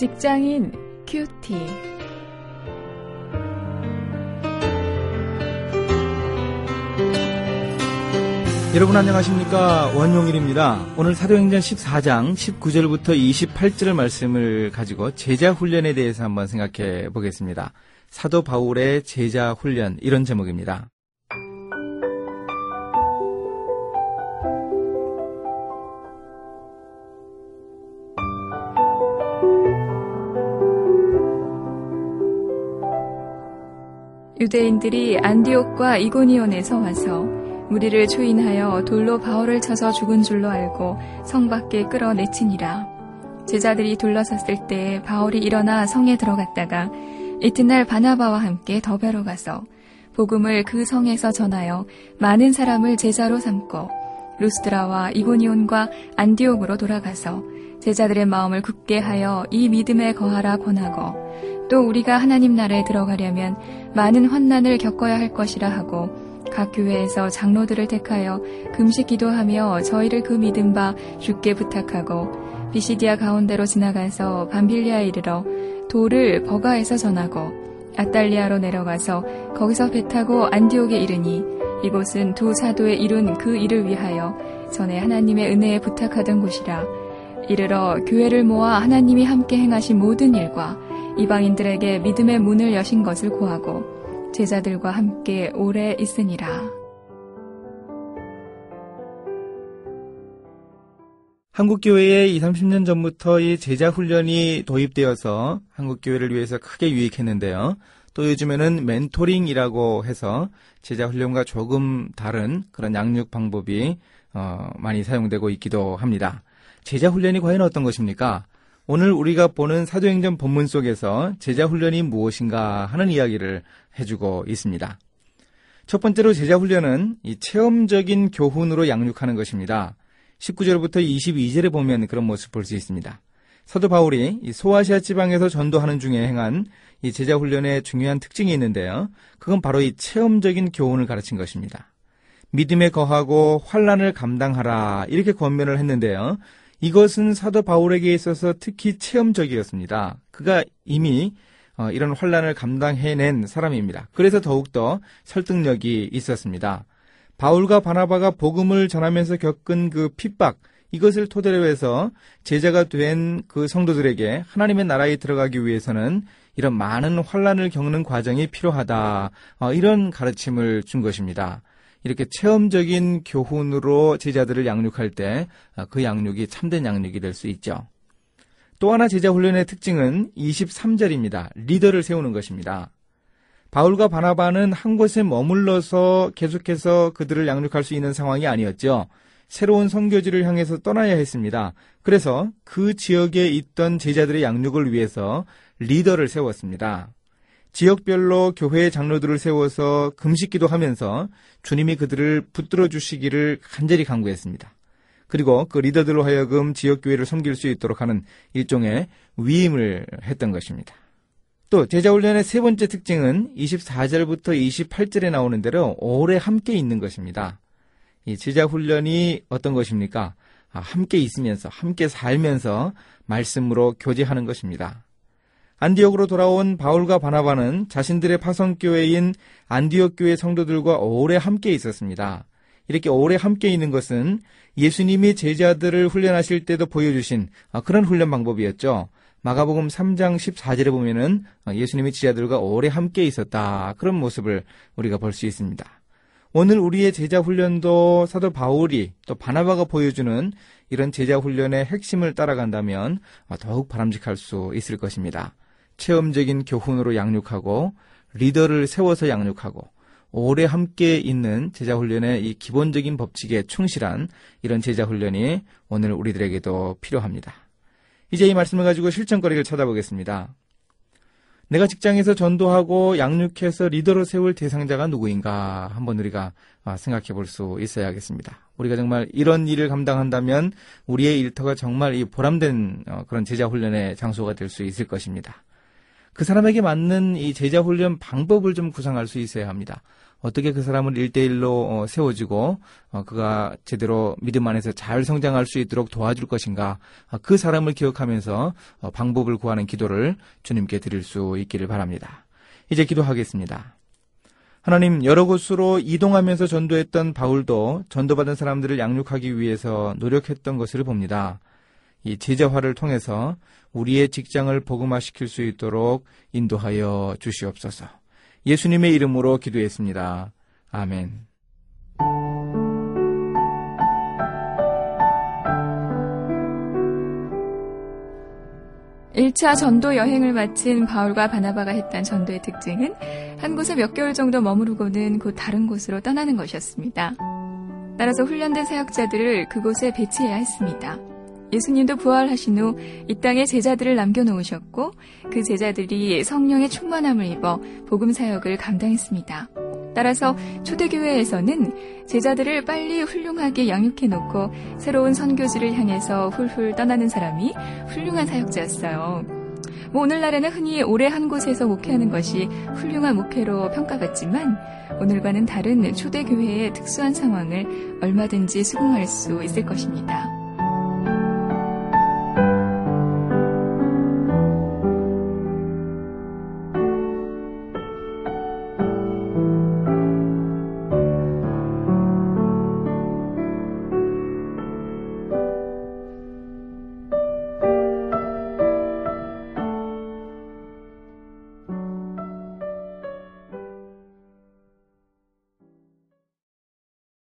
직장인 큐티. 여러분 안녕하십니까 원용일입니다. 오늘 사도행전 14장 19절부터 28절 말씀을 가지고 제자 훈련에 대해서 한번 생각해 보겠습니다. 사도 바울의 제자 훈련 이런 제목입니다. 유대인들이 안디옥과 이고니온에서 와서 우리를 추인하여 돌로 바울을 쳐서 죽은 줄로 알고 성 밖에 끌어내치니라. 제자들이 둘러섰을 때 바울이 일어나 성에 들어갔다가 이튿날 바나바와 함께 더베로 가서 복음을 그 성에서 전하여 많은 사람을 제자로 삼고 루스드라와 이고니온과 안디옥으로 돌아가서 제자들의 마음을 굳게 하여 이 믿음에 거하라 권하고 또 우리가 하나님 나라에 들어가려면 많은 환난을 겪어야 할 것이라 하고 각 교회에서 장로들을 택하여 금식 기도하며 저희를 그 믿음 바 죽게 부탁하고 비시디아 가운데로 지나가서 밤빌리아에 이르러 돌을 버가에서 전하고 아달리아로 내려가서 거기서 배 타고 안디옥에 이르니 이곳은 두 사도의 이룬 그 일을 위하여 전에 하나님의 은혜에 부탁하던 곳이라. 이르러 교회를 모아 하나님이 함께 행하신 모든 일과 이방인들에게 믿음의 문을 여신 것을 고하고 제자들과 함께 오래 있으니라. 한국교회에 20, 30년 전부터 이 제자 훈련이 도입되어서 한국교회를 위해서 크게 유익했는데요. 또 요즘에는 멘토링이라고 해서 제자 훈련과 조금 다른 그런 양육 방법이 어, 많이 사용되고 있기도 합니다. 제자 훈련이 과연 어떤 것입니까? 오늘 우리가 보는 사도행전 본문 속에서 제자 훈련이 무엇인가 하는 이야기를 해주고 있습니다. 첫 번째로 제자 훈련은 이 체험적인 교훈으로 양육하는 것입니다. 19절부터 22절에 보면 그런 모습 볼 수 있습니다. 사도 바울이 소아시아 지방에서 전도하는 중에 행한 이 제자 훈련의 중요한 특징이 있는데요. 그건 바로 이 체험적인 교훈을 가르친 것입니다. 믿음에 거하고 환란을 감당하라 이렇게 권면을 했는데요. 이것은 사도 바울에게 있어서 특히 체험적이었습니다. 그가 이미 어, 이런 환란을 감당해낸 사람입니다. 그래서 더욱더 설득력이 있었습니다. 바울과 바나바가 복음을 전하면서 겪은 그 핍박, 이것을 토대로 해서 제자가 된 그 성도들에게 하나님의 나라에 들어가기 위해서는 이런 많은 환란을 겪는 과정이 필요하다. 어, 이런 가르침을 준 것입니다. 이렇게 체험적인 교훈으로 제자들을 양육할 때 그 양육이 참된 양육이 될 수 있죠. 또 하나 제자 훈련의 특징은 23절입니다. 리더를 세우는 것입니다. 바울과 바나바는 한 곳에 머물러서 계속해서 그들을 양육할 수 있는 상황이 아니었죠. 새로운 선교지를 향해서 떠나야 했습니다. 그래서 그 지역에 있던 제자들의 양육을 위해서 리더를 세웠습니다. 지역별로 교회의 장로들을 세워서 금식기도 하면서 주님이 그들을 붙들어 주시기를 간절히 간구했습니다. 그리고 그 리더들로 하여금 지역교회를 섬길 수 있도록 하는 일종의 위임을 했던 것입니다. 또 제자훈련의 세 번째 특징은 24절부터 28절에 나오는 대로 오래 함께 있는 것입니다. 이 제자훈련이 어떤 것입니까? 아, 함께 있으면서, 함께 살면서 말씀으로 교제하는 것입니다. 안디옥으로 돌아온 바울과 바나바는 자신들의 파송교회인 안디옥 교회 성도들과 오래 함께 있었습니다. 이렇게 오래 함께 있는 것은 예수님이 제자들을 훈련하실 때도 보여주신 아, 그런 훈련 방법이었죠. 마가복음 3장 14절에 보면은 예수님이 제자들과 오래 함께 있었다. 그런 모습을 우리가 볼 수 있습니다. 오늘 우리의 제자 훈련도 사도 바울이 또 바나바가 보여주는 이런 제자 훈련의 핵심을 따라간다면 더욱 바람직할 수 있을 것입니다. 체험적인 교훈으로 양육하고 리더를 세워서 양육하고 오래 함께 있는 제자 훈련의 이 기본적인 법칙에 충실한 이런 제자 훈련이 오늘 우리들에게도 필요합니다. 이제 이 말씀을 가지고 실천거리를 찾아보겠습니다. 내가 직장에서 전도하고 양육해서 리더로 세울 대상자가 누구인가 한번 우리가 아, 생각해 볼 수 있어야겠습니다. 우리가 정말 이런 일을 감당한다면 우리의 일터가 정말 이 보람된 어, 그런 제자 훈련의 장소가 될 수 있을 것입니다. 그 사람에게 맞는 이 제자 훈련 방법을 좀 구상할 수 있어야 합니다. 어떻게 그 사람을 일대일로 어, 세워주고 어, 그가 제대로 믿음 안에서 잘 성장할 수 있도록 도와줄 것인가 어, 그 사람을 기억하면서 어, 방법을 구하는 기도를 주님께 드릴 수 있기를 바랍니다. 이제 기도하겠습니다. 하나님 여러 곳으로 이동하면서 전도했던 바울도 전도받은 사람들을 양육하기 위해서 노력했던 것을 봅니다. 이 제자화를 통해서 우리의 직장을 복음화시킬 수 있도록 인도하여 주시옵소서. 예수님의 이름으로 기도했습니다. 아멘. 1차 전도 여행을 마친 바울과 바나바가 했던 전도의 특징은 한 곳에 몇 개월 정도 머무르고는 곧 다른 곳으로 떠나는 것이었습니다. 따라서 훈련된 사역자들을 그곳에 배치해야 했습니다. 예수님도 부활하신 후 이 땅에 제자들을 남겨놓으셨고 그 제자들이 성령의 충만함을 입어 복음 사역을 감당했습니다. 따라서 초대교회에서는 제자들을 빨리 훌륭하게 양육해놓고 새로운 선교지를 향해서 훌훌 떠나는 사람이 훌륭한 사역자였어요. 뭐 오늘날에는 흔히 오래 한 곳에서 목회하는 것이 훌륭한 목회로 평가받지만 오늘과는 다른 초대교회의 특수한 상황을 얼마든지 수긍할 수 있을 것입니다.